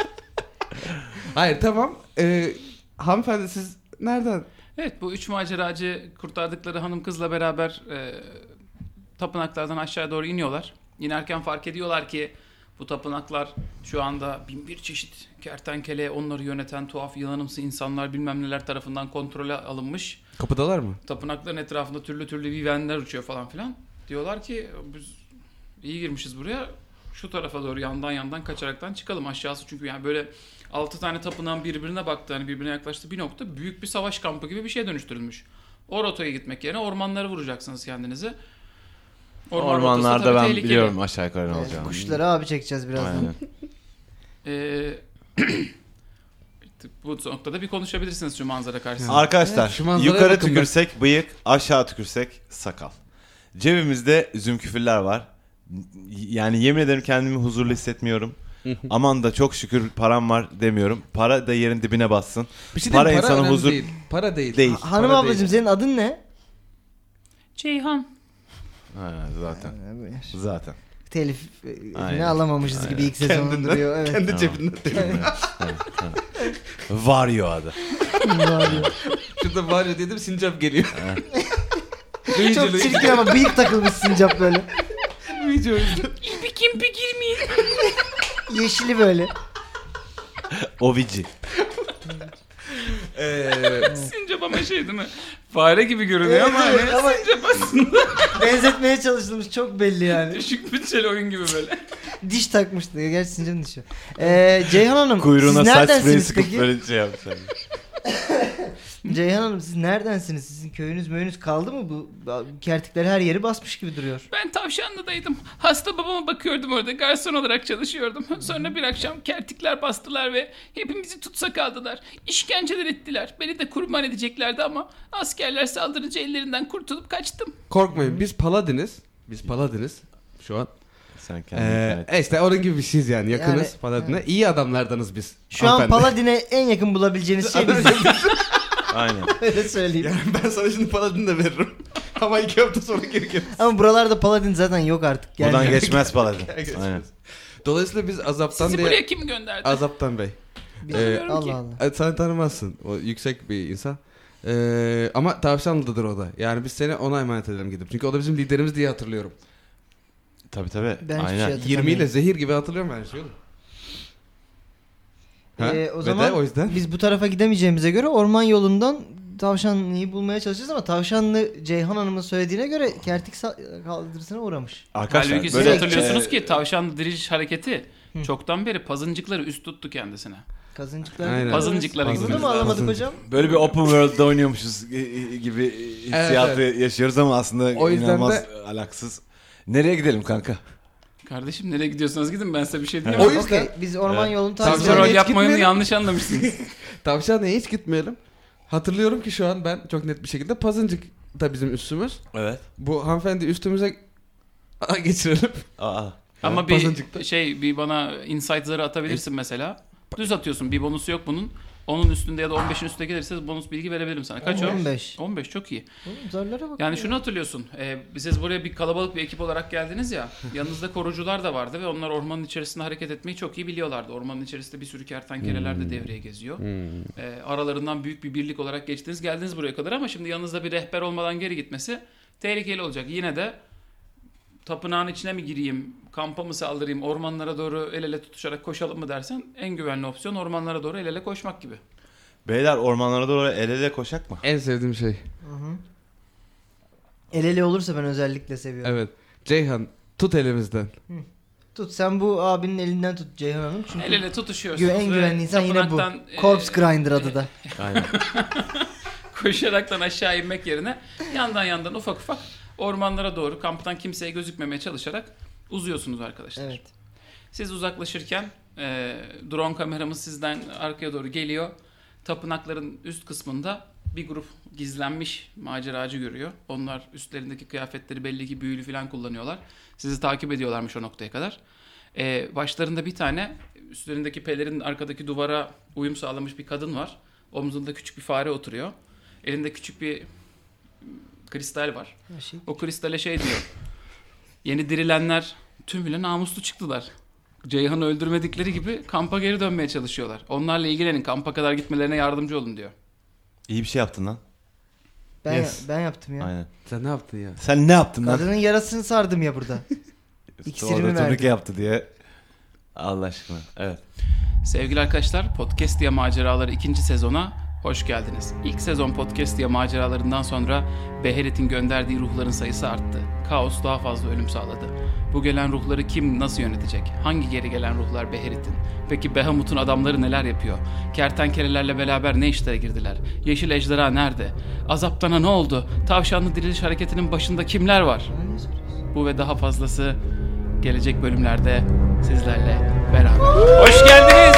[laughs] Hayır tamam. Ee, hanımefendi siz nereden? Evet bu üç maceracı kurtardıkları hanım kızla beraber e, tapınaklardan aşağı doğru iniyorlar. İnerken fark ediyorlar ki bu tapınaklar şu anda bin bir çeşit kertenkele, onları yöneten tuhaf yılanımsı insanlar bilmem neler tarafından kontrole alınmış. Kapıdalar mı? Tapınakların etrafında türlü türlü vivenler uçuyor falan filan. Diyorlar ki biz iyi girmişiz buraya. Şu tarafa doğru yandan yandan kaçaraktan çıkalım aşağısı çünkü yani böyle altı tane tapınağın birbirine baktı hani birbirine yaklaştı bir nokta büyük bir savaş kampı gibi bir şeye dönüştürülmüş. O rotaya gitmek yerine ormanlara vuracaksınız kendinizi. Orman Ormanlarda ben tehlikeli. biliyorum aşağı yukarı ne olacağını. kuşları abi çekeceğiz birazdan. [laughs] Ee, [clears throat] bu noktada bir konuşabilirsiniz şu manzara karşısında. Arkadaşlar Evet, şu manzaraya yukarı tükürsek bıyık aşağı tükürsek sakal. Cebimizde zümküfürler var. Yani yemin ederim kendimi huzurlu hissetmiyorum. [laughs] Aman da çok şükür param var demiyorum. Para da yerin dibine bassın. Bir şey Para önemli huzur- değil. Para değil. Değil. Ha- Hanım Para ablacığım değil. senin adın ne? Ceyhan. Ha, zaten. Zaten. Telif e, Aynen. ne alamamışız gibi ilk sezonun Kendinden- duruyor. Evet. Kendi cebinden değil. Vario adı. Şurada var ya dedim sincap geliyor. Çok çirkin ama bıyık takılmış sincap böyle. Video Pikim pikir mi? Yeşili böyle. Ovici. Eee Sincap ama şey değil mi? Fare gibi görünüyor ama Evet, hani ama-. [laughs] Benzetmeye çalışılmış çok belli yani. Düşük bütçeli oyun gibi böyle. Diş takmıştı. Gerçi sincapın dişi. Ee, Ceyhan Hanım Kuyruğuna siz saç spreyi neredensiniz sıkıp peki? böyle şey yapmışlar. [laughs] [laughs] Ceyhan Hanım siz neredensiniz? Sizin köyünüz möyünüz kaldı mı? Bu kertikler her yeri basmış gibi duruyor. Ben Tavşanlı'daydım. Hasta babama bakıyordum orada. Garson olarak çalışıyordum. [laughs] Sonra bir akşam kertikler bastılar ve hepimizi tutsak aldılar. İşkenceler ettiler. Beni de kurban edeceklerdi ama askerler saldırınca ellerinden kurtulup kaçtım. korkmayın biz paladiniz. Biz paladiniz şu an. Sen kendin Ee, evet. işte onun gibi bir şeyiz yani yakınız Yani, paladine. İyi adamlardanız biz. Şu an. Paladin'e en yakın bulabileceğiniz şey [laughs] bizim. Aynen. [laughs] Öyle söyleyeyim. Yani ben sana şimdi paladin de veririm. [laughs] Ama iki hafta sonra geri geliriz. Ama buralarda Paladin zaten yok artık. Buradan Gelmiyor. geçmez [laughs] paladin. Geçmez. Aynen. Dolayısıyla biz azaptan Sizi diye... buraya kim gönderdi? Azaptan Bey. Bir- Ee, Allah Allah. Sen tanımazsın. O yüksek bir insan. Ee, ama Tavşanlı'dadır o da. Yani biz seni ona emanet edelim gidip. Çünkü o da bizim liderimiz diye hatırlıyorum. Tabii tabii. Ben hiçbir Aynen. şey 20 hatırlamıyorum. ile zehir gibi hatırlıyorum ben şeyi. Ee, o Ve zaman de o yüzden biz bu tarafa gidemeyeceğimize göre orman yolundan Tavşanlı'yı bulmaya çalışacağız ama Tavşanlı Ceyhan Hanım'ın söylediğine göre kertik sa- kaldırısına uğramış. Arkadaşlar Halbuki siz böyle hatırlıyorsunuz e, ki tavşan diriliş hareketi çoktan beri pazıncıkları üst tuttu kendisine. Kazıncıklar. Aynen. Pazıncıklara Bunu anlamadık lazım. hocam? böyle bir open world'da oynuyormuşuz e, e, gibi hissiyatı yaşıyoruz ama aslında O yüzden inanılmaz de- alaksız. Nereye gidelim kanka? Kardeşim nereye gidiyorsanız gidin ben size bir şey diyemem. O yüzden- yüzden biz orman Evet. yolunu takip Tavşan rol hiç yapmayı gitmeyelim. yanlış anlamışsınız. [laughs] Tavşanlı'ya hiç gitmeyelim. Hatırlıyorum ki şu an ben çok net bir şekilde Pazıncık da bizim üstümüz. Evet. Bu hanımefendi üstümüze [laughs] geçirelim. Aa. Ama bir Pazıncıkta. şey bir bana insight zarı atabilirsin mesela. Düz atıyorsun bir bonusu yok bunun. Onun üstünde ya da 15'in üstünde gelirse bonus bilgi verebilirim sana. Kaç o? 15. 15 çok iyi. Oğlum zarlara bak. Yani ya. şunu hatırlıyorsun. E, siz buraya bir kalabalık bir ekip olarak geldiniz ya. [laughs] yanınızda korucular da vardı ve onlar ormanın içerisinde hareket etmeyi çok iyi biliyorlardı. Ormanın içerisinde bir sürü kertenkeleler de devreye geziyor. E, aralarından büyük bir birlik olarak geçtiniz geldiniz buraya kadar ama şimdi yanınızda bir rehber olmadan geri gitmesi tehlikeli olacak. Yine de tapınağın içine mi gireyim, kampa mı saldırayım, ormanlara doğru el ele tutuşarak koşalım mı dersen en güvenli opsiyon ormanlara doğru el ele koşmak gibi. Beyler ormanlara doğru el ele koşak mı? En sevdiğim şey. Hı hı. El ele olursa ben özellikle seviyorum. Evet. Ceyhan tut elimizden. Tut sen bu abinin elinden tut Ceyhan Hanım. Çünkü El ele tutuşuyorsunuz. güven, en ve güvenli insan yine bu. e, Corpse Grinder adı da. [laughs] Aynen. koşaraktan aşağı inmek yerine yandan yandan ufak ufak ormanlara doğru kamptan kimseye gözükmemeye çalışarak uzuyorsunuz arkadaşlar. Evet. Siz uzaklaşırken e, drone kameramız sizden arkaya doğru geliyor. Tapınakların üst kısmında bir grup gizlenmiş maceracı görüyor. Onlar üstlerindeki kıyafetleri belli ki büyülü falan kullanıyorlar. Sizi takip ediyorlarmış o noktaya kadar. E, başlarında bir tane üstlerindeki pelerin arkadaki duvara uyum sağlamış bir kadın var. Omzunda küçük bir fare oturuyor. Elinde küçük bir kristal var. Şey. O kristale şey diyor. Yeni dirilenler tümüyle namuslu çıktılar. Ceyhan'ı öldürmedikleri gibi kampa geri dönmeye çalışıyorlar. Onlarla ilgilenin. Kampa kadar gitmelerine yardımcı olun diyor. İyi bir şey yaptın lan. Ben, Yes. ben yaptım ya. Aynen. Sen ne yaptın ya? Sen ne yaptın lan? Kadının yarasını sardım ya burada. [laughs] İksirimi Orada turnike verdim. yaptı diye. Allah aşkına. Evet. Sevgili arkadaşlar Podcast diye maceraları ikinci sezona hoş geldiniz. İlk sezon Podcast diye maceralarından sonra Beherit'in gönderdiği ruhların sayısı arttı. Kaos daha fazla ölüm sağladı. Bu gelen ruhları kim nasıl yönetecek? Hangi geri gelen ruhlar Beherit'in? Peki Behamut'un adamları neler yapıyor? Kertenkelelerle beraber ne işlere girdiler? Yeşil ejderha nerede? Azaptana ne oldu? Tavşanlı diriliş hareketinin başında kimler var? Bu ve daha fazlası gelecek bölümlerde sizlerle beraber. Hoş geldiniz.